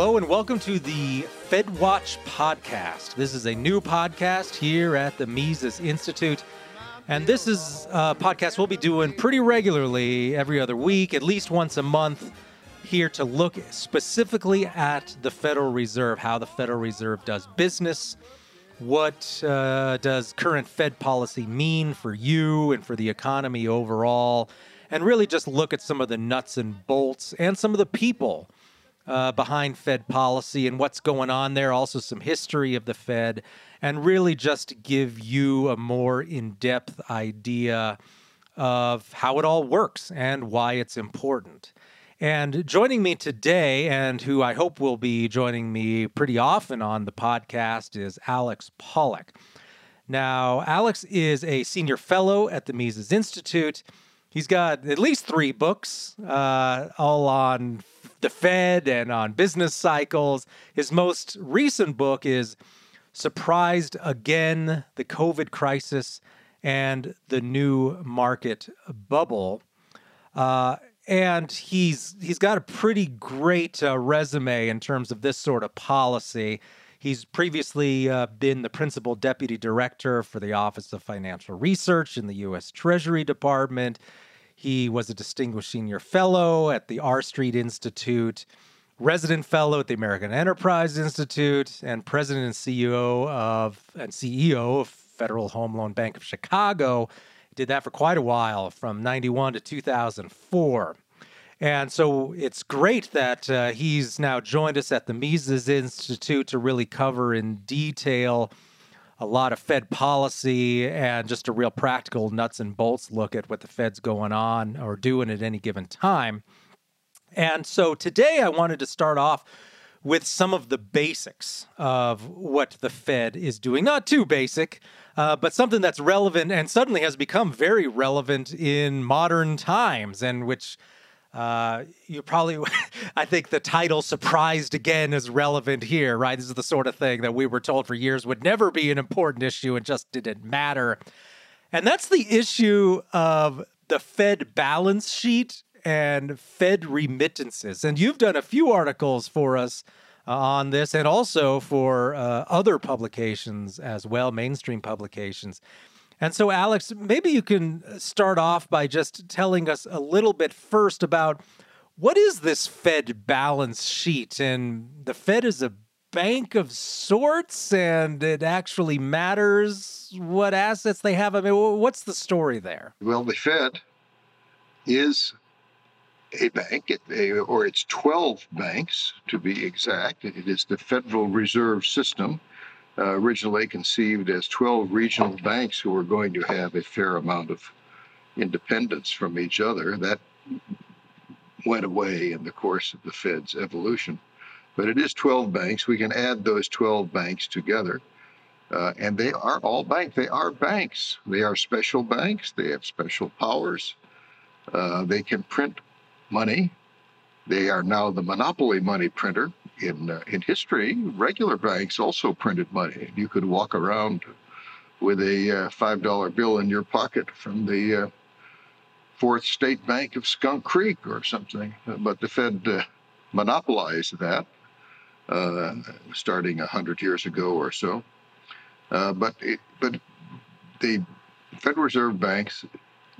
Hello and welcome to the FedWatch podcast. This is a new podcast here at the Mises Institute. And this is a podcast we'll be doing pretty regularly every other week, at least once a month, here to look specifically at the Federal Reserve, how the Federal Reserve does business, what uh, does current Fed policy mean for you and for the economy overall, and really just look at some of the nuts and bolts and some of the people uh, behind Fed policy and what's going on there, also some history of the Fed, and really just give you a more in depth idea of how it all works and why it's important. And joining me today, and who I hope will be joining me pretty often on the podcast, is Alex Pollock. Now, Alex is a senior fellow at the Mises Institute. He's got at least three books, uh, all on the Fed and on business cycles. His most recent book is Surprised Again The COVID Crisis and the New Market Bubble. Uh, and he's he's got a pretty great uh, resume in terms of this sort of policy. He's previously uh, been the principal deputy director for the Office of Financial Research in the U.S. Treasury Department. He was a distinguished senior fellow at the R Street Institute, resident fellow at the American Enterprise Institute, and president and CEO of and CEO of Federal Home Loan Bank of Chicago. Did that for quite a while, from 91 to 2004. And so it's great that uh, he's now joined us at the Mises Institute to really cover in detail a lot of Fed policy and just a real practical nuts and bolts look at what the Fed's going on or doing at any given time. And so today I wanted to start off with some of the basics of what the Fed is doing. Not too basic, uh, but something that's relevant and suddenly has become very relevant in modern times and which uh, you probably, I think the title surprised again is relevant here, right? This is the sort of thing that we were told for years would never be an important issue and just didn't matter. And that's the issue of the Fed balance sheet and Fed remittances. And you've done a few articles for us uh, on this and also for uh, other publications as well, mainstream publications. And so, Alex, maybe you can uh, start off by just telling us a little bit first about what is this Fed balance sheet? And the Fed is a bank of sorts, and it actually matters what assets they have. I mean, what's the story there? Well, the Fed is a bank, or it's 12 banks to be exact. It is the Federal Reserve System uh, originally conceived as 12 regional banks who were going to have a fair amount of independence from each other. That went away in the course of the Fed's evolution. But it is 12 banks. We can add those 12 banks together. Uh, and they are all banks. They are banks. They are special banks. They have special powers. Uh, they can print money. They are now the monopoly money printer in uh, in history, regular banks also printed money. You could walk around with a uh, five dollar bill in your pocket from the uh, Fourth State Bank of Skunk Creek or something. But the Fed uh, monopolized that uh, starting hundred years ago or so. Uh, but it, but the Federal Reserve banks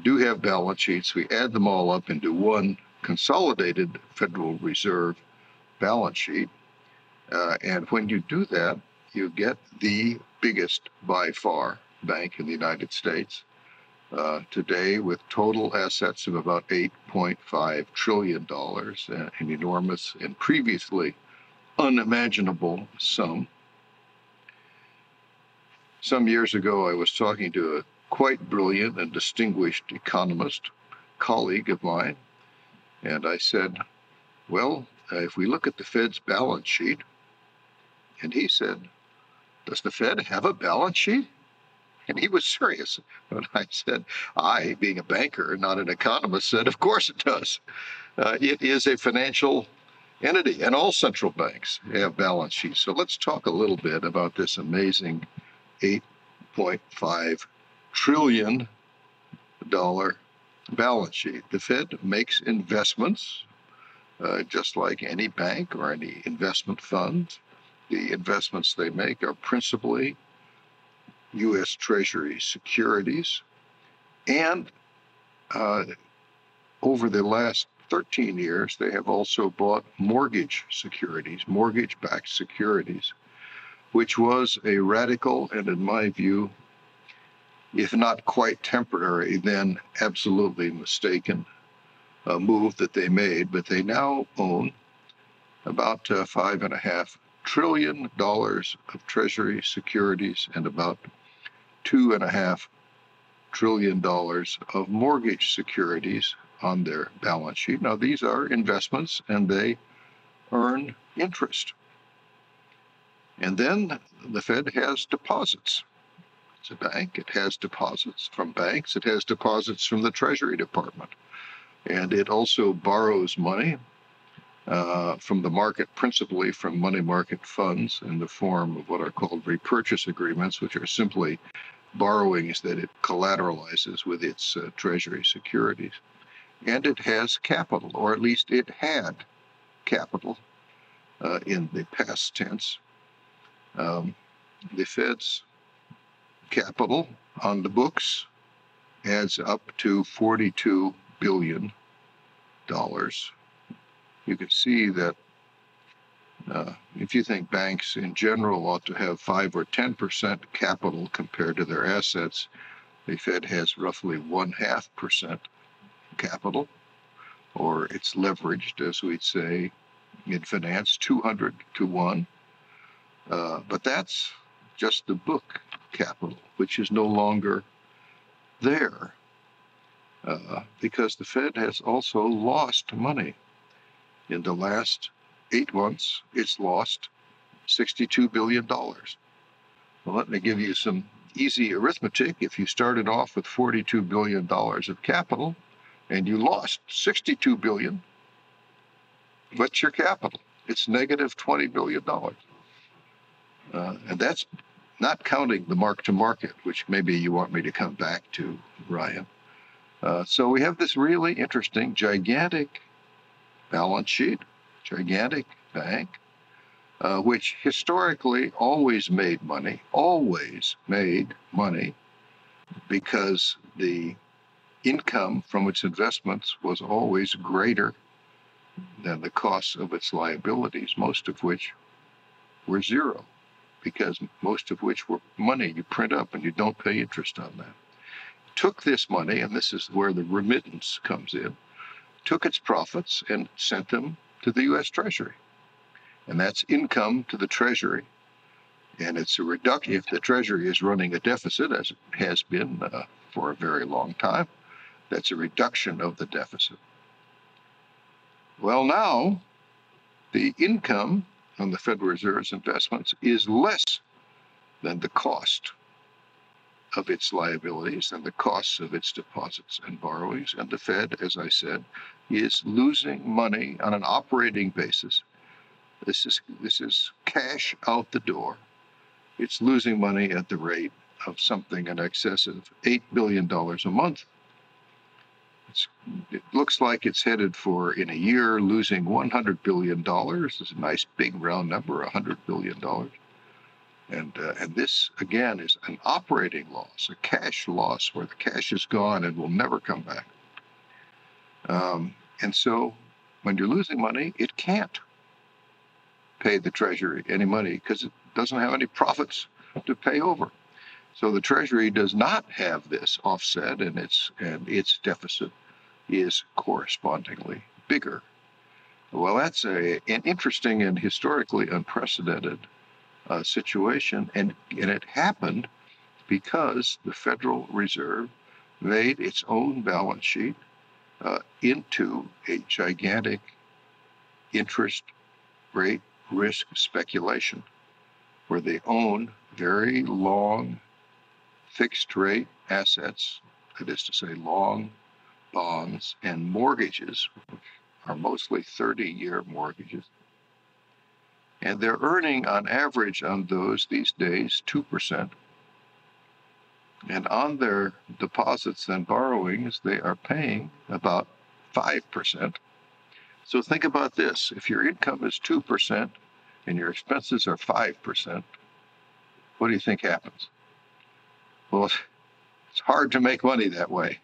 do have balance sheets. We add them all up into one consolidated Federal Reserve balance sheet. Uh, and when you do that, you get the biggest by far bank in the United States. Uh, today, with total assets of about $8.5 trillion, uh, an enormous and previously unimaginable sum. Some years ago, I was talking to a quite brilliant and distinguished economist colleague of mine, and I said, Well, uh, if we look at the Fed's balance sheet, and he said, Does the Fed have a balance sheet? And he was serious. And I said, I, being a banker, and not an economist, said, Of course it does. Uh, it is a financial entity, and all central banks have balance sheets. So let's talk a little bit about this amazing $8.5 trillion balance sheet. The Fed makes investments uh, just like any bank or any investment fund. The investments they make are principally U.S. Treasury securities. And uh, over the last 13 years, they have also bought mortgage securities, mortgage backed securities, which was a radical and, in my view, if not quite temporary, then absolutely mistaken uh, move that they made. But they now own about uh, five and a half trillion dollars of Treasury securities and about two and a half trillion dollars of mortgage securities on their balance sheet. Now, these are investments and they earn interest. And then the Fed has deposits. It's a bank, it has deposits from banks, it has deposits from the Treasury Department. And it also borrows money uh, from the market, principally from money market funds in the form of what are called repurchase agreements, which are simply borrowings that it collateralizes with its uh, Treasury securities. And it has capital, or at least it had capital uh, in the past tense. Um, the Fed's capital on the books adds up to 42 billion dollars. You can see that uh, if you think banks in general ought to have 5 or 10% capital compared to their assets, the Fed has roughly one half percent capital, or it's leveraged, as we'd say in finance, 200 to 1. Uh, but that's just the book capital, which is no longer there uh, because the Fed has also lost money. In the last eight months, it's lost $62 billion. Well, let me give you some easy arithmetic. If you started off with $42 billion of capital and you lost 62 billion, what's your capital? It's negative $20 billion. Uh, and that's not counting the mark to market, which maybe you want me to come back to, Ryan. Uh, so we have this really interesting, gigantic balance sheet, gigantic bank, uh, which historically always made money, always made money because the income from its investments was always greater than the costs of its liabilities, most of which were zero because most of which were money you print up and you don't pay interest on that. Took this money, and this is where the remittance comes in, took its profits and sent them to the U.S. Treasury. And that's income to the Treasury. And it's a reduction if the Treasury is running a deficit, as it has been uh, for a very long time. That's a reduction of the deficit. Well, now the income on the Federal Reserve's investments is less than the cost of its liabilities and the costs of its deposits and borrowings. And the Fed, as I said, is losing money on an operating basis. This is this is cash out the door. It's losing money at the rate of something in excess of eight billion dollars a month it's, it looks like it's headed for, in a year, losing $100 billion. It's a nice big round number, $100 billion. And, uh, and this, again, is an operating loss, a cash loss where the cash is gone and will never come back. Um, and so when you're losing money, it can't pay the Treasury any money because it doesn't have any profits to pay over. So the Treasury does not have this offset, and its and its deficit is correspondingly bigger. Well, that's a, an interesting and historically unprecedented uh, situation, and and it happened because the Federal Reserve made its own balance sheet uh, into a gigantic interest rate risk speculation, where they own very long fixed rate assets, that is to say, long bonds and mortgages, which are mostly 30 year mortgages. And they're earning on average on those these days 2%. And on their deposits and borrowings, they are paying about 5%. So think about this. If your income is 2% and your expenses are 5%, what do you think happens? Well, it's hard to make money that way.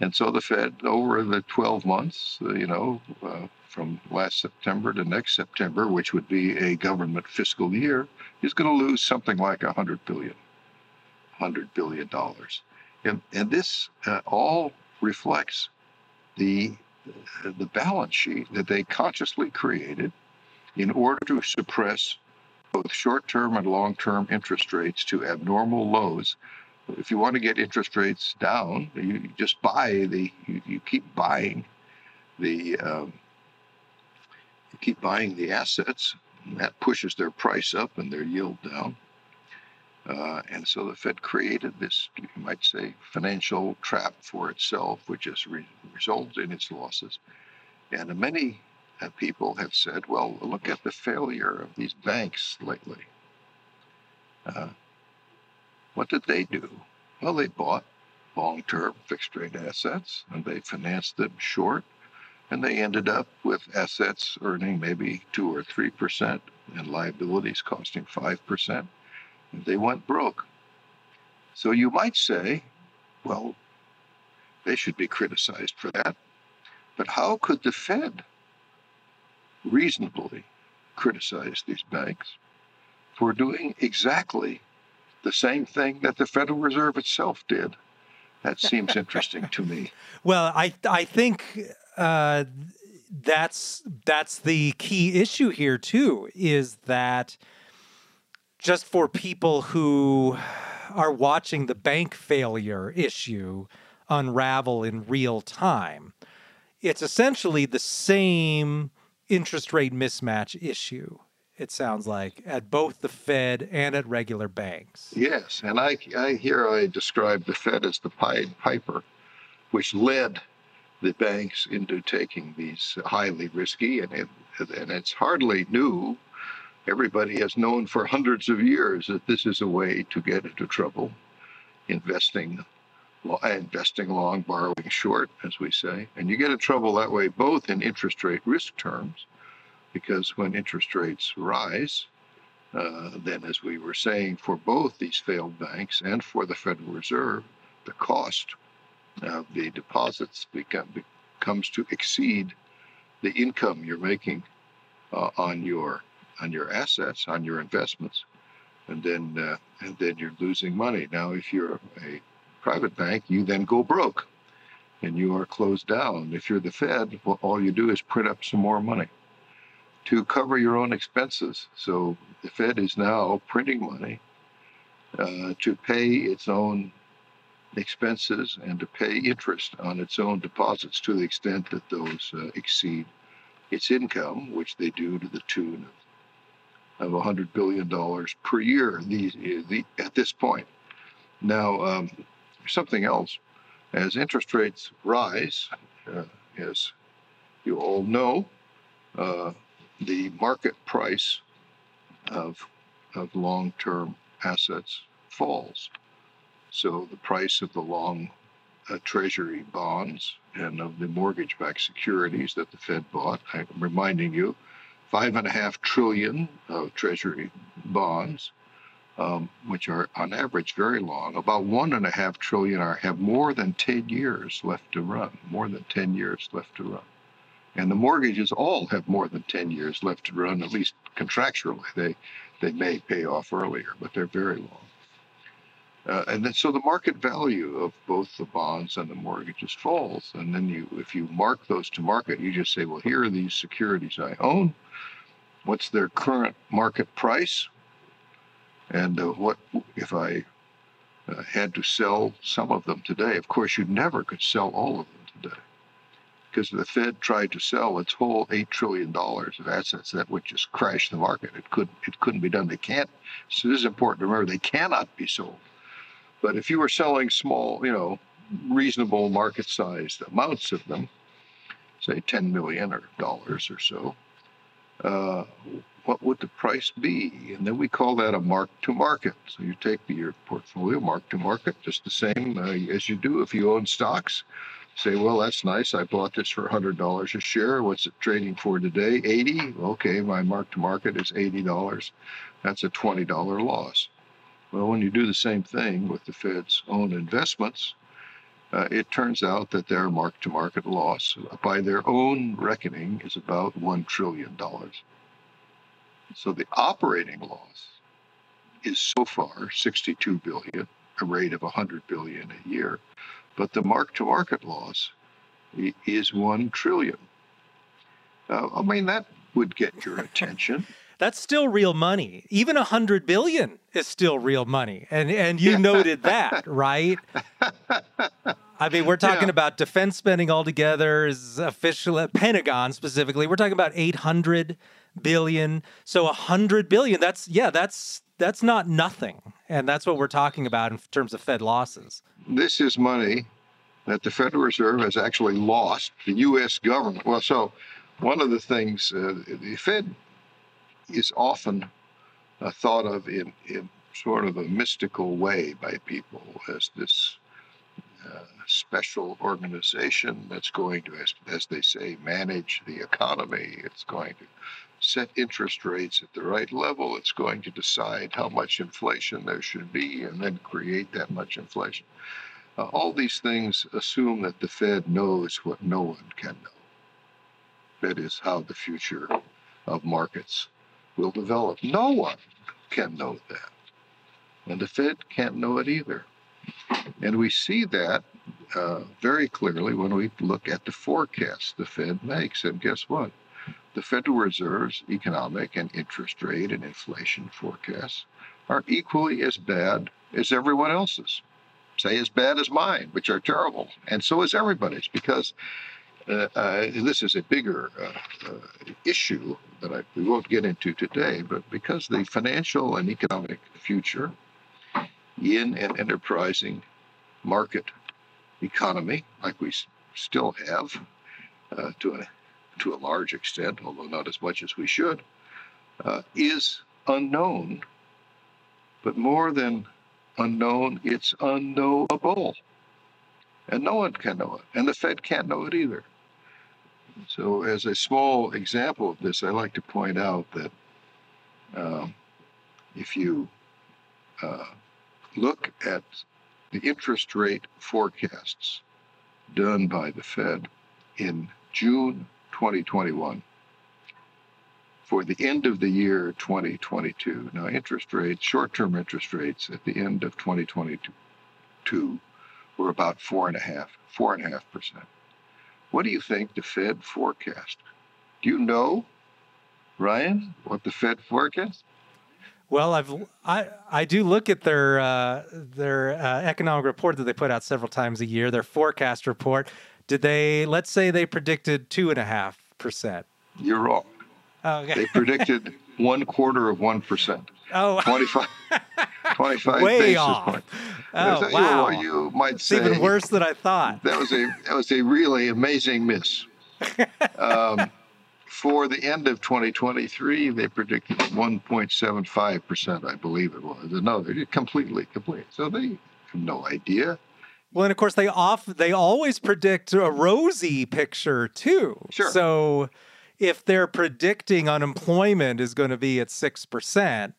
And so the Fed, over the 12 months, uh, you know, uh, from last September to next September, which would be a government fiscal year, is going to lose something like 100 billion, 100 billion dollars. And, and this uh, all reflects the the balance sheet that they consciously created in order to suppress both short-term and long-term interest rates to abnormal lows. If you want to get interest rates down, you just buy the you, you keep buying the um, you keep buying the assets. that pushes their price up and their yield down. Uh, and so the Fed created this, you might say, financial trap for itself, which has re- resulted in its losses. And many uh, people have said, well, look at the failure of these banks lately. Uh, what did they do? Well, they bought long term fixed rate assets and they financed them short. And they ended up with assets earning maybe 2 or 3% and liabilities costing 5% And they went broke. So you might say, well, they should be criticized for that. But how could the Fed reasonably criticize these banks for doing exactly the same thing that the Federal Reserve itself did? That seems interesting to me. Well, I I think uh, that's that's the key issue here too. Is that just for people who are watching the bank failure issue unravel in real time. It's essentially the same interest rate mismatch issue, it sounds like, at both the Fed and at regular banks. Yes, and I, I here I describe the Fed as the Pied Piper, which led the banks into taking these highly risky, and, it, and it's hardly new everybody has known for hundreds of years that this is a way to get into trouble, investing, investing long, borrowing short, as we say, and you get in trouble that way both in interest rate risk terms, because when interest rates rise, uh, then, as we were saying, for both these failed banks and for the Federal Reserve, the cost of the deposits become, comes to exceed the income you're making uh, on your on your assets, on your investments, and then uh, and then you're losing money. Now, if you're a private bank, you then go broke, and you are closed down. If you're the Fed, well, all you do is print up some more money to cover your own expenses. So the Fed is now printing money uh, to pay its own expenses and to pay interest on its own deposits to the extent that those uh, exceed its income, which they do to the tune of of $100 billion per year these, the, at this point. Now, um, something else. As interest rates rise, uh, as you all know, uh, the market price of, of long term assets falls. So the price of the long uh, treasury bonds and of the mortgage backed securities that the Fed bought, I'm reminding you, five and a half trillion of treasury bonds, um, which are on average very long. About one and a half trillion are have more than 10 years left to run, more than 10 years left to run. And the mortgages all have more than 10 years left to run, at least contractually. They, they may pay off earlier, but they're very long. Uh, and then, so the market value of both the bonds and the mortgages falls. And then you, if you mark those to market, you just say, well, here are these securities I own what's their current market price, and uh, what if I uh, had to sell some of them today. Of course, you never could sell all of them today because the Fed tried to sell its whole eight trillion dollars of assets that would just crash the market. It could it couldn't be done. They can't. So this is important to remember. They cannot be sold. But if you were selling small, you know, reasonable market-sized amounts of them, say 10 million or dollars or so, uh, what would the price be? And then we call that a mark to market. So you take your portfolio mark to market, just the same uh, as you do if you own stocks. Say, well, that's nice. I bought this for $100 a share. What's it trading for today? 80. Okay, my mark to market is $80. That's a $20 loss. Well, when you do the same thing with the Fed's own investments, uh, it turns out that their mark to market loss, by their own reckoning, is about $1 trillion. So the operating loss is so far 62 billion, a rate of 100 billion a year, but the mark to market loss is 1 trillion. Uh, I mean, that would get your attention. That's still real money. Even a hundred billion is still real money, and and you noted that, right? I mean, we're talking yeah. about defense spending altogether is official Pentagon specifically. We're talking about eight hundred billion. So a hundred billion. That's yeah. That's that's not nothing, and that's what we're talking about in terms of Fed losses. This is money that the Federal Reserve has actually lost. The U.S. government. Well, so one of the things uh, the Fed is often uh, thought of in, in sort of a mystical way by people as this uh, special organization that's going to, as, as, they say, manage the economy. It's going to set interest rates at the right level. It's going to decide how much inflation there should be and then create that much inflation. Uh, all these things assume that the Fed knows what no one can know. That is how the future of markets will develop. No one can know that. And the Fed can't know it either. And we see that uh, very clearly when we look at the forecasts the Fed makes. And guess what? The Federal Reserve's economic and interest rate and inflation forecasts are equally as bad as everyone else's. Say as bad as mine, which are terrible. And so is everybody's because uh, uh, this is a bigger uh, uh issue that I, we won't get into today, but because the financial and economic future in an enterprising market economy, like we still have uh, to to a large extent, although not as much as we should, uh, is unknown. But more than unknown, it's unknowable. And no one can know it. And the Fed can't know it either. So, as a small example of this, I like to point out that um, if you uh, look at the interest rate forecasts done by the Fed in June 2021 for the end of the year 2022. Now, interest rates, short term interest rates at the end of 2022 were about four and a half, four and a half percent. What do you think the Fed forecast? Do you know, Ryan, what the Fed forecast? Well, I've I I do look at their uh, their uh, economic report that they put out several times a year. Their forecast report. Did they? Let's say they predicted two and a half percent. You're wrong. Oh, okay. They predicted one quarter of one percent. Oh, 25, 25 Way basis off. points. Oh, wow. You, you might it's say even worse than I thought. That was a that was a really amazing miss. um, for the end of 2023, they predicted 1.75 percent, I believe it was. No, they completely complete. So they have no idea. Well, and of course they off they always predict a rosy picture too. Sure. So if they're predicting unemployment is going to be at six percent,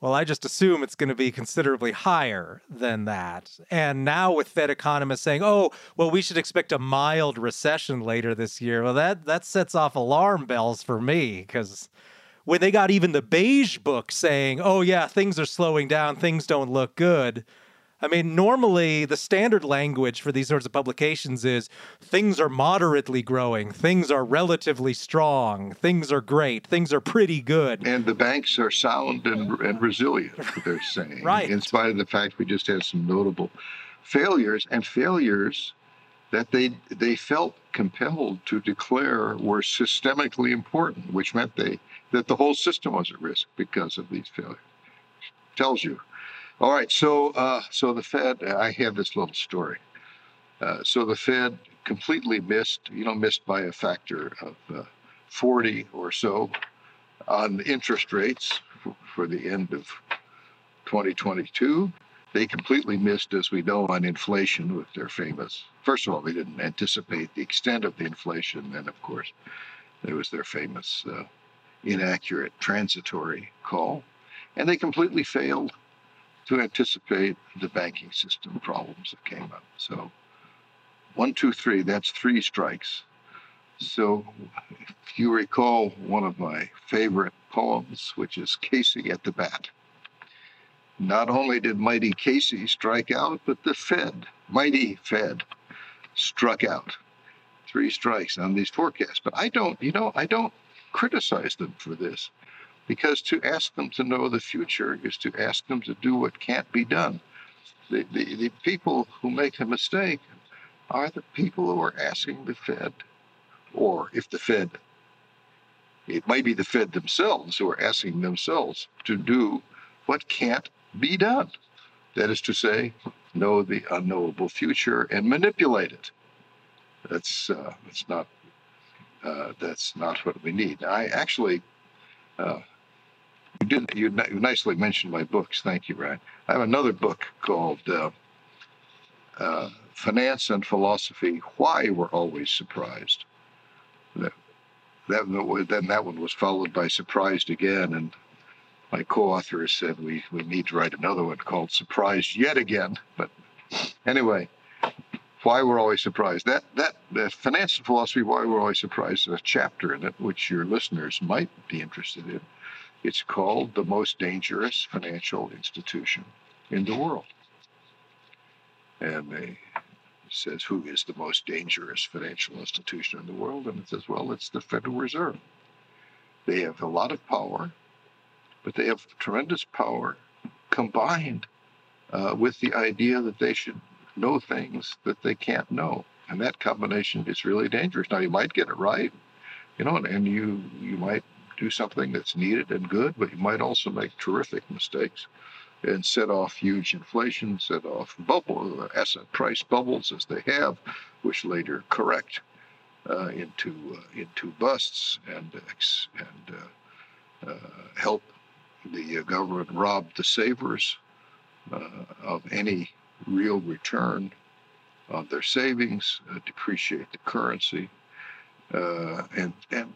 well, I just assume it's going to be considerably higher than that. And now with Fed economists saying, "Oh, well, we should expect a mild recession later this year." Well, that that sets off alarm bells for me because when they got even the beige book saying, "Oh yeah, things are slowing down, things don't look good." I mean, normally the standard language for these sorts of publications is things are moderately growing, things are relatively strong, things are great, things are pretty good. And the banks are sound and, and resilient, they're saying. right. In spite of the fact we just had some notable failures and failures that they they felt compelled to declare were systemically important, which meant they that the whole system was at risk because of these failures. Tells you all right, so uh, so the Fed, I have this little story. Uh, so the Fed completely missed, you know, missed by a factor of uh, 40 or so on interest rates for, the end of 2022. they completely missed, as we know, on inflation with their famous. First of all, they didn't anticipate the extent of the inflation. and of course, there was their famous uh, inaccurate transitory call. And they completely failed to anticipate the banking system problems that came up. So, one, two, three, that's three strikes. So, if you recall one of my favorite poems, which is Casey at the Bat. Not only did Mighty Casey strike out, but the Fed, Mighty Fed, struck out. Three strikes on these forecasts. But I don't, you know, I don't criticize them for this because to ask them to know the future is to ask them to do what can't be done. The, the, the people who make a mistake are the people who are asking the Fed, or if the Fed, it might be the Fed themselves who are asking themselves to do what can't be done. That is to say, know the unknowable future and manipulate it. That's uh, that's not uh, that's not what we need. I actually, uh, you did you, nicely mentioned my books. Thank you, Ryan. I have another book called uh, uh, Finance and Philosophy: Why We're Always Surprised. That, that then that one was followed by Surprised Again, and my co-author said we, we need to write another one called Surprised Yet Again. But anyway, why we're always surprised. That that the financial philosophy, why we're always surprised, is a chapter in it which your listeners might be interested in. It's called the most dangerous financial institution in the world. And they says who is the most dangerous financial institution in the world, and it says, well, it's the Federal Reserve. They have a lot of power but they have tremendous power combined uh, with the idea that they should know things that they can't know. And that combination is really dangerous. Now, you might get it right, you know, and you, you might do something that's needed and good, but you might also make terrific mistakes and set off huge inflation, set off bubble asset price bubbles as they have, which later correct uh, into uh, into busts and and uh, uh help the uh, government rob the savers uh, of any real return of their savings, uh, depreciate the currency, and, and,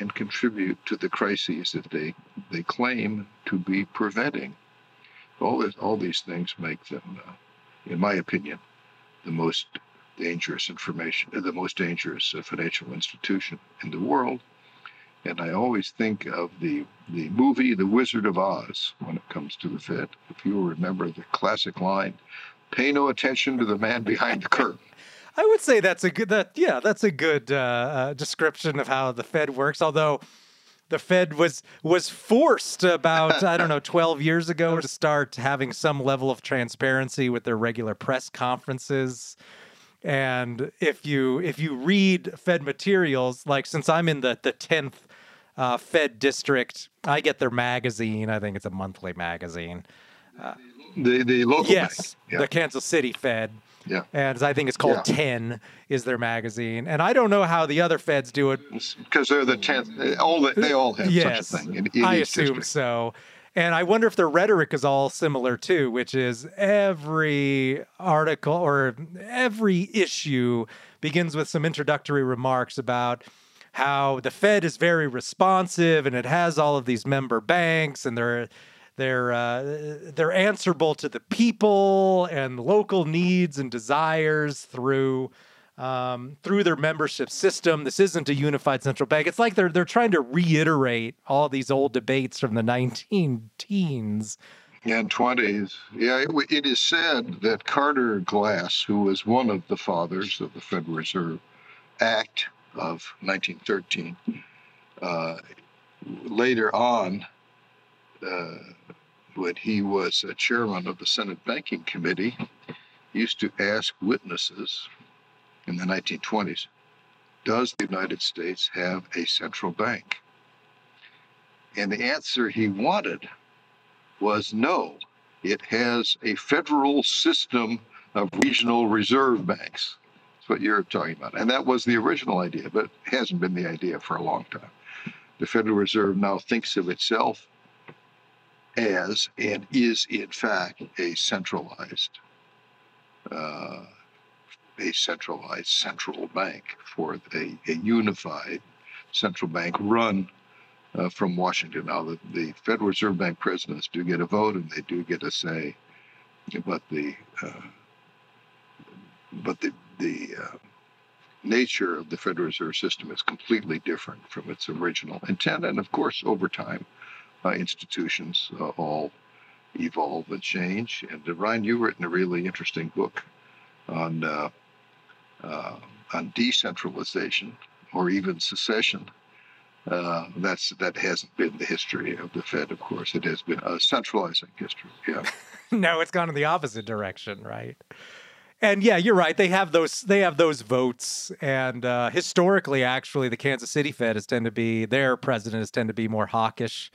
and contribute to the crises that they, they claim to be preventing. All, this, all these things make them, uh, in my opinion, the most dangerous information, the most dangerous uh, financial institution in the world. And I always think of the, the movie The Wizard of Oz when it comes to the Fed. If you remember the classic line, pay no attention to the man behind the curtain. I would say that's a good that yeah that's a good uh, uh, description of how the Fed works. Although the Fed was was forced about I don't know 12 years ago to start having some level of transparency with their regular press conferences. And if you if you read Fed materials, like since I'm in the the 10th uh, Fed district. I get their magazine. I think it's a monthly magazine. Uh, the the local yes, yeah. the Kansas City Fed. Yeah. And I think it's called yeah. 10 is their magazine. And I don't know how the other feds do it. Because they're the 10th. All the, they all have yes, such a thing. In, in I assume district. so. And I wonder if their rhetoric is all similar too, which is every article or every issue begins with some introductory remarks about how the Fed is very responsive and it has all of these member banks and they're they're uh, they're answerable to the people and local needs and desires through um, through their membership system. This isn't a unified central bank. It's like they're they're trying to reiterate all these old debates from the 19 teens and 20s. Yeah, it, it is said that Carter Glass, who was one of the fathers of the Federal Reserve Act, of 1913. Uh, later on, uh, when he was a chairman of the Senate Banking Committee, used to ask witnesses in the 1920s, does the United States have a central bank? And the answer he wanted was no. It has a federal system of regional reserve banks That's what you're talking about. And that was the original idea, but it hasn't been the idea for a long time. The Federal Reserve now thinks of itself as and is in fact a centralized uh, a centralized central bank for a, a unified central bank run uh, from Washington. Now, the, the, Federal Reserve Bank presidents do get a vote and they do get a say, but the uh, but the the uh, nature of the Federal Reserve System is completely different from its original intent, and of course, over time, uh, institutions uh, all evolve and change. And uh, Ryan, you've written a really interesting book on on decentralization or even secession uh, that's that hasn't been the history of the Fed. Of course, it has been a centralizing history. Yeah. no, it's gone in the opposite direction, right? And yeah, you're right. They have those. They have those votes, and uh, historically, actually, the Kansas City Fed has tended to be their president has tended to be more hawkish.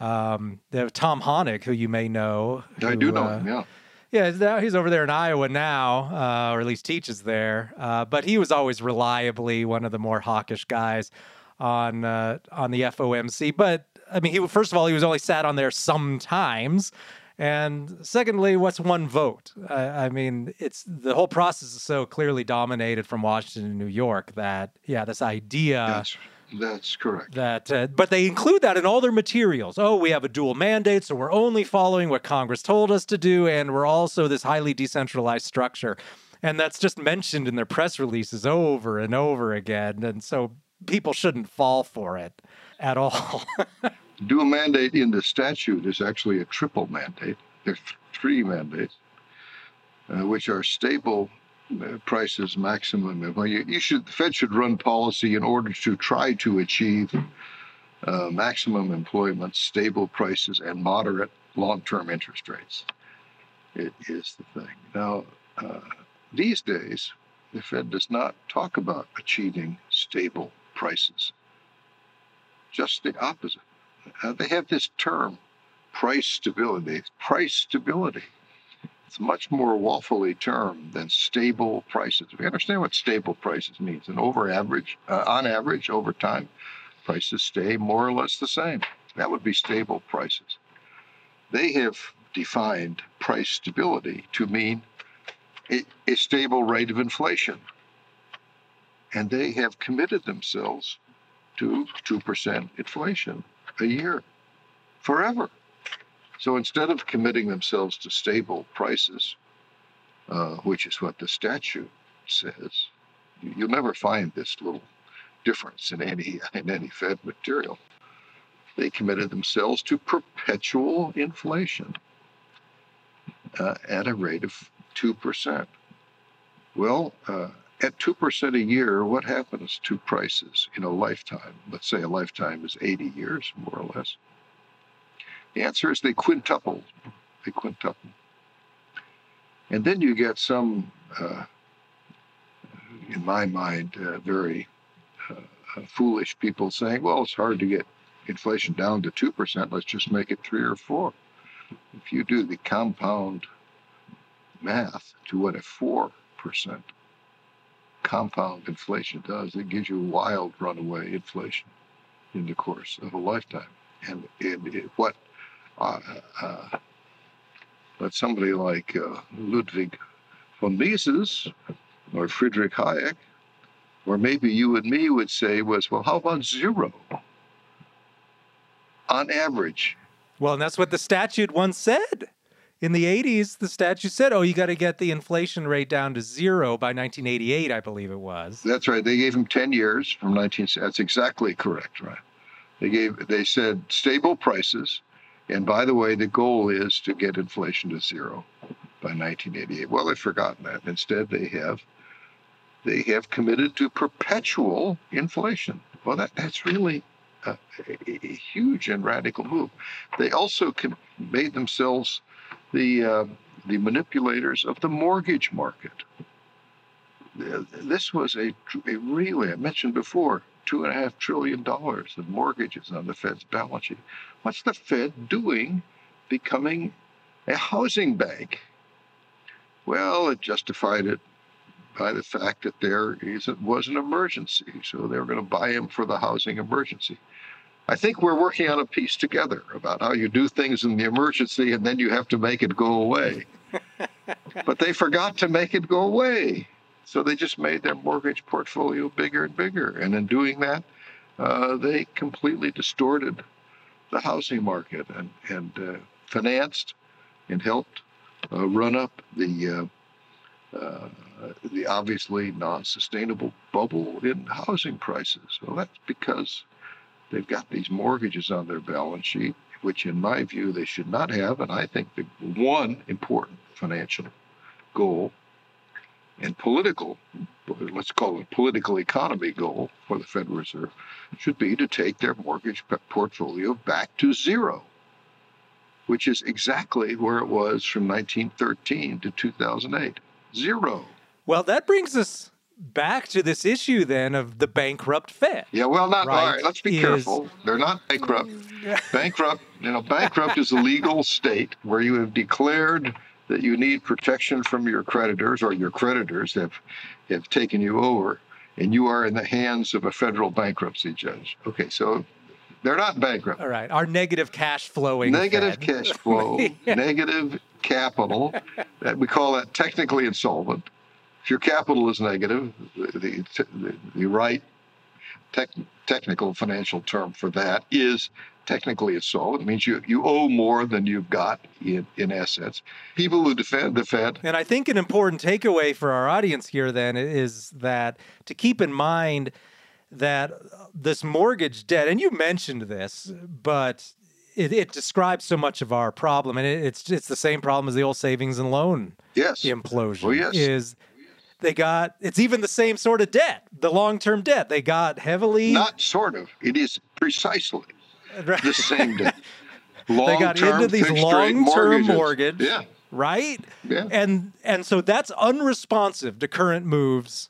Um, Tom Hoenig, who you may know, who, I do know uh, him. Yeah. Yeah, he's over there in Iowa now, uh, or at least teaches there. Uh, but he was always reliably one of the more hawkish guys on uh, on the FOMC. But I mean, he first of all he was only sat on there sometimes, and secondly, what's one vote? I mean, it's the whole process is so clearly dominated from Washington and New York that yeah, this idea. That's, that's correct. That, uh, but they include that in all their materials. Oh, we have a dual mandate, so we're only following what Congress told us to do, and we're also this highly decentralized structure. And that's just mentioned in their press releases over and over again. And so people shouldn't fall for it at all. Dual mandate in the statute is actually a triple mandate. There's three mandates, uh, which are stable prices maximum. Well, you, you, should the Fed should run policy in order to try to achieve uh, maximum employment, stable prices, and moderate long-term interest rates. It is the thing. Now, uh, these days, the Fed does not talk about achieving stable prices. Just the opposite. Uh, they have this term, price stability. Price stability. It's much more waffly term than stable prices. We understand what stable prices means. And over average, uh, on average, over time, prices stay more or less the same. That would be stable prices. They have defined price stability to mean a, a stable rate of inflation and they have committed themselves to 2% inflation a year forever. So instead of committing themselves to stable prices, uh, which is what the statute says, you'll never find this little difference in any in any Fed material. They committed themselves to perpetual inflation uh, at a rate of two percent. Well, uh, at 2% a year, what happens to prices in a lifetime? Let's say a lifetime is 80 years, more or less. The answer is they quintuple. They quintuple. And then you get some, uh, in my mind, uh, very uh, foolish people saying, well, it's hard to get inflation down to 2%. Let's just make it 3 or 4. If you do the compound math to what a 4% compound inflation does. It gives you wild runaway inflation in the course of a lifetime. And, and it, what uh, uh, but somebody like uh, Ludwig von Mises or Friedrich Hayek, or maybe you and me would say was, well, how about zero? On average. Well, and that's what the statute once said in the 80s, the statute said, oh, you got to get the inflation rate down to zero by 1988, I believe it was. That's right. They gave him 10 years from 19. That's exactly correct, right? They gave. They said stable prices, and by the way, the goal is to get inflation to zero by 1988. Well, they've forgotten that. Instead, they have they have committed to perpetual inflation. Well, that, that's really a, a, a huge and radical move. They also made themselves the uh, the manipulators of the mortgage market. This was a, a really, I mentioned before, two and a half trillion dollars of mortgages on the Fed's balance sheet. What's the Fed doing becoming a housing bank? Well, it justified it by the fact that there is, was an emergency, so they were going to buy them for the housing emergency. I think we're working on a piece together about how you do things in the emergency and then you have to make it go away. but they forgot to make it go away. So they just made their mortgage portfolio bigger and bigger. And in doing that, uh, they completely distorted the housing market and, and uh, financed and helped uh, run up the uh, uh, the obviously non-sustainable bubble in housing prices. Well, that's because they've got these mortgages on their balance sheet, which, in my view, they should not have. And I think the one important financial goal and political, let's call it political economy goal for the Federal Reserve, should be to take their mortgage portfolio back to zero, which is exactly where it was from 1913 to 2008. Zero. Well, that brings us back to this issue then of the bankrupt Fed. Yeah, well, not right. all right. Let's be is... careful. They're not bankrupt. bankrupt, you know, bankrupt is a legal state where you have declared that you need protection from your creditors or your creditors have have taken you over and you are in the hands of a federal bankruptcy judge. Okay, so they're not bankrupt. All right, our negative cash flowing. Negative Fed. cash flow, negative capital. we call that technically insolvent. If your capital is negative, the, the, the right tech, technical financial term for that is technically insolvent. It means you, you owe more than you've got in, in assets. People who defend the Fed. And I think an important takeaway for our audience here then is that to keep in mind that this mortgage debt, and you mentioned this, but it, it, describes so much of our problem, and it, it's it's the same problem as the old savings and loan yes. implosion. Well, yes. Is they got it's even the same sort of debt, the long term debt. They got heavily not sort of. It is precisely right. the same debt. they got into these long term mortgage. Yeah. Right? Yeah. And and so that's unresponsive to current moves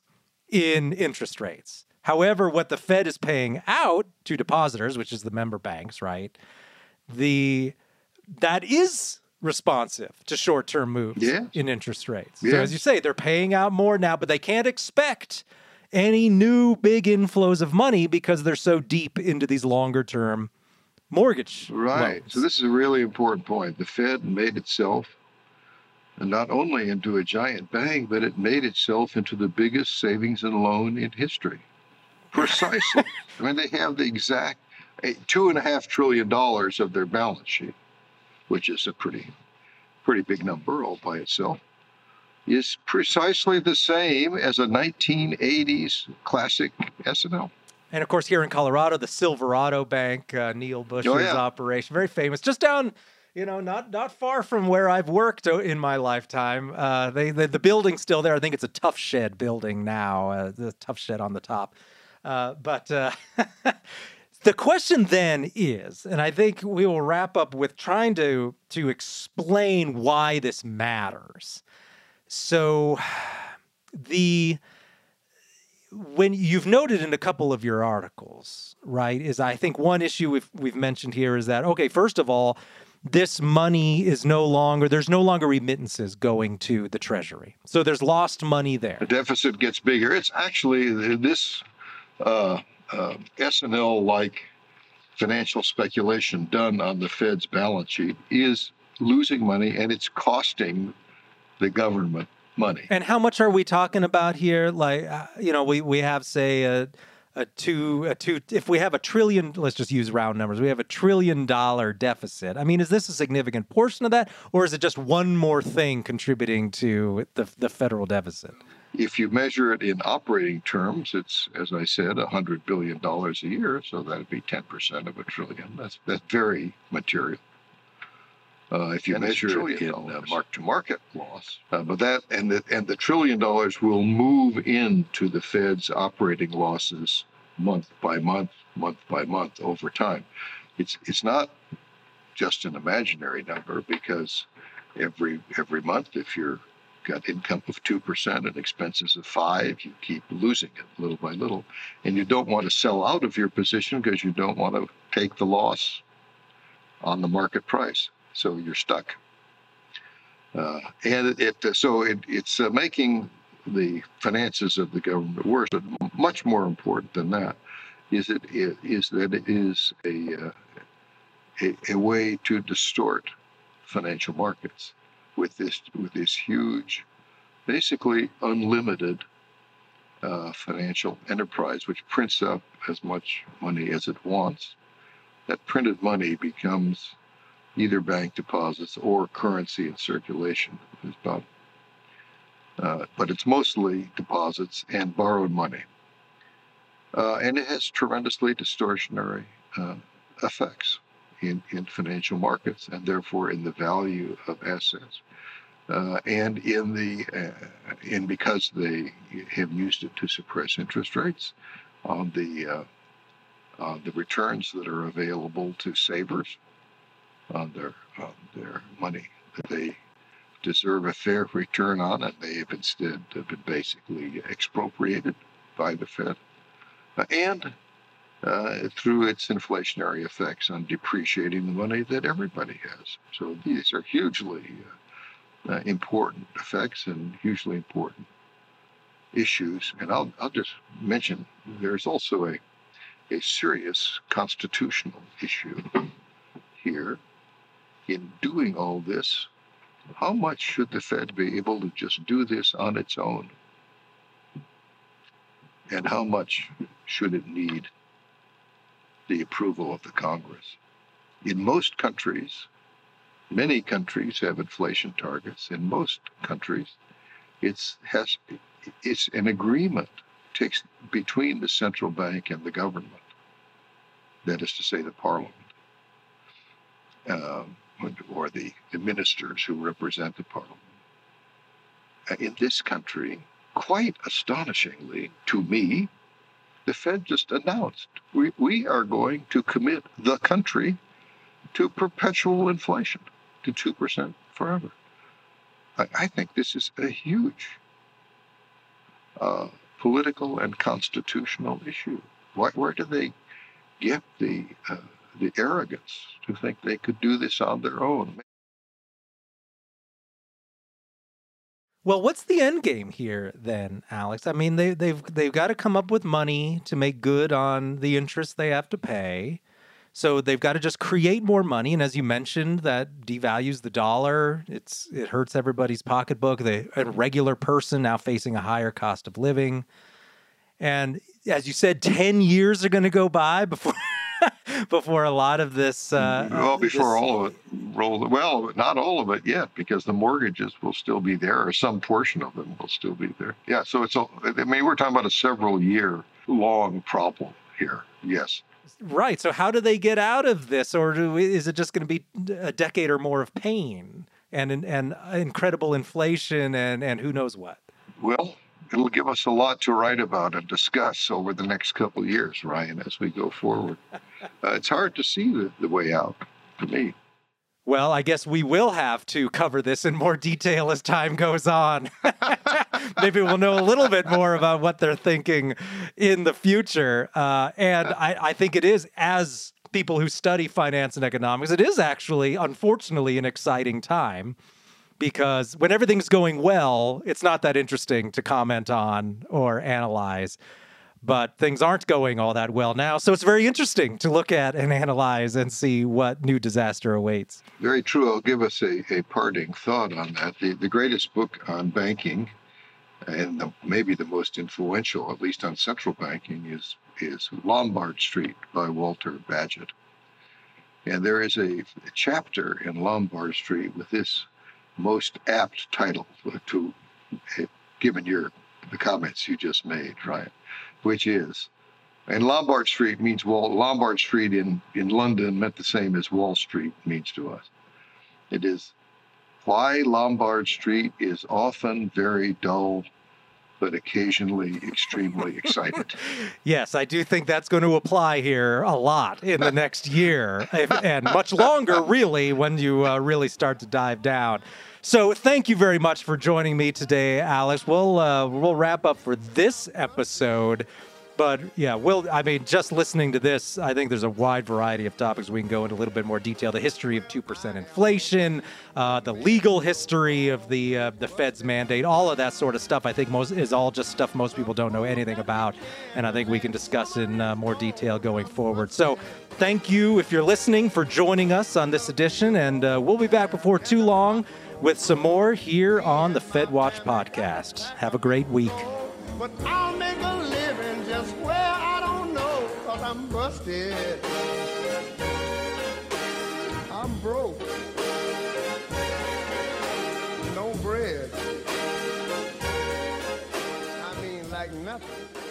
in interest rates. However, what the Fed is paying out to depositors, which is the member banks, right? The that is responsive to short-term moves yeah. in interest rates. Yeah. So as you say, they're paying out more now, but they can't expect any new big inflows of money because they're so deep into these longer-term mortgage. Right. Loans. So this is a really important point. The Fed made itself not only into a giant bank, but it made itself into the biggest savings and loan in history. Precisely. I mean, they have the exact eh, two and a half trillion dollars of their balance sheet which is a pretty, pretty big number all by itself, is precisely the same as a 1980s classic S&L. And of course, here in Colorado, the Silverado Bank, uh, Neil Bush's oh, yeah. operation, very famous, just down, you know, not not far from where I've worked in my lifetime. Uh, they, they, the building's still there. I think it's a Tuff Shed building now, uh, the Tuff Shed on the top. Uh, but uh, The question then is, and I think we will wrap up with trying to to explain why this matters. So the when you've noted in a couple of your articles, right, is I think one issue we've we've mentioned here is that okay, first of all, this money is no longer there's no longer remittances going to the treasury. So there's lost money there. The deficit gets bigger. It's actually this uh, uh, S&L like financial speculation done on the Fed's balance sheet is losing money and it's costing the government money. And how much are we talking about here? Like, uh, you know, we, we have, say, a, a two, a two, if we have a trillion, let's just use round numbers, we have a trillion dollar deficit. I mean, is this a significant portion of that, or is it just one more thing contributing to the, the federal deficit? If you measure it in operating terms, it's, as I said, $100 billion a year. So that'd be 10% of a trillion. That's, that's very material. Uh, if you and measure it in uh, mark-to-market loss, uh, but that and the and the trillion dollars will move into the Fed's operating losses month by month, month by month over time. It's it's not just an imaginary number because every every month, if you're got income of 2% and expenses of 5 you keep losing it little by little. And you don't want to sell out of your position because you don't want to take the loss on the market price so you're stuck uh, and it, so it, it's uh, making the finances of the government worse but much more important than that is it is that it is a, uh, a, a way to distort financial markets with this with this huge, basically unlimited uh, financial enterprise, which prints up as much money as it wants. That printed money becomes either bank deposits or currency in circulation. About, uh, but it's mostly deposits and borrowed money. Uh, and it has tremendously distortionary uh, effects in, in financial markets and therefore in the value of assets. Uh, and in the uh, in because they have used it to suppress interest rates on the uh, on the returns that are available to savers on their on their money they deserve a fair return on, and they have instead been basically expropriated by the Fed, uh, and uh, through its inflationary effects on depreciating the money that everybody has. So these are hugely uh, uh, important effects and hugely important issues. And I'll, I'll just mention there's also a, a serious constitutional issue here in doing all this. How much should the Fed be able to just do this on its own? And how much should it need the approval of the Congress? In most countries, Many countries have inflation targets. In most countries, it's has it's an agreement takes between the central bank and the government. That is to say, the parliament, um, or the, the ministers who represent the parliament. In this country, quite astonishingly to me, the Fed just announced we, we are going to commit the country to perpetual inflation to 2% forever. I, I think this is a huge uh, political and constitutional issue. Why, where do they get the, uh, the arrogance to think they could do this on their own? Well, what's the end game here then, Alex? I mean, they, they've they've got to come up with money to make good on the interest they have to pay. So they've got to just create more money, and as you mentioned, that devalues the dollar. It's it hurts everybody's pocketbook. The a regular person now facing a higher cost of living, and as you said, ten years are going to go by before. before a lot of this. Uh, well, before this... all of it rolls. Well, not all of it yet, because the mortgages will still be there, or some portion of them will still be there. Yeah, so it's. A, I mean, we're talking about a several year long problem here. Yes. Right. So how do they get out of this, or do, is it just going to be a decade or more of pain and and incredible inflation and and who knows what? Well, it'll give us a lot to write about and discuss over the next couple of years, Ryan, as we go forward. uh, it's hard to see the, the way out for me. Well, I guess we will have to cover this in more detail as time goes on. Maybe we'll know a little bit more about what they're thinking in the future. Uh, and I, I think it is, as people who study finance and economics, it is actually, unfortunately, an exciting time because when everything's going well, it's not that interesting to comment on or analyze but things aren't going all that well now. So it's very interesting to look at and analyze and see what new disaster awaits. Very true. I'll give us a, a parting thought on that. The, the greatest book on banking, and the, maybe the most influential, at least on central banking, is, is Lombard Street by Walter Bagehot. And there is a, a chapter in Lombard Street with this most apt title to, given your the comments you just made, right? which is, and Lombard Street means Wall. Lombard Street in in London meant the same as Wall Street means to us. It is why Lombard Street is often very dull, but occasionally extremely excited. yes, I do think that's going to apply here a lot in the next year, if, and much longer, really, when you uh, really start to dive down. So thank you very much for joining me today, Alex. We'll uh, we'll wrap up for this episode. But yeah, Will, I mean, just listening to this, I think there's a wide variety of topics we can go into a little bit more detail. The history of 2% inflation, uh, the legal history of the uh, the Fed's mandate, all of that sort of stuff, I think most is all just stuff most people don't know anything about. And I think we can discuss in uh, more detail going forward. So thank you, if you're listening, for joining us on this edition. And uh, we'll be back before too long with some more here on the Fed Watch podcast. Have a great week. But I'll make a living just where I don't know, cause I'm busted. I'm broke. No bread. I mean, like nothing.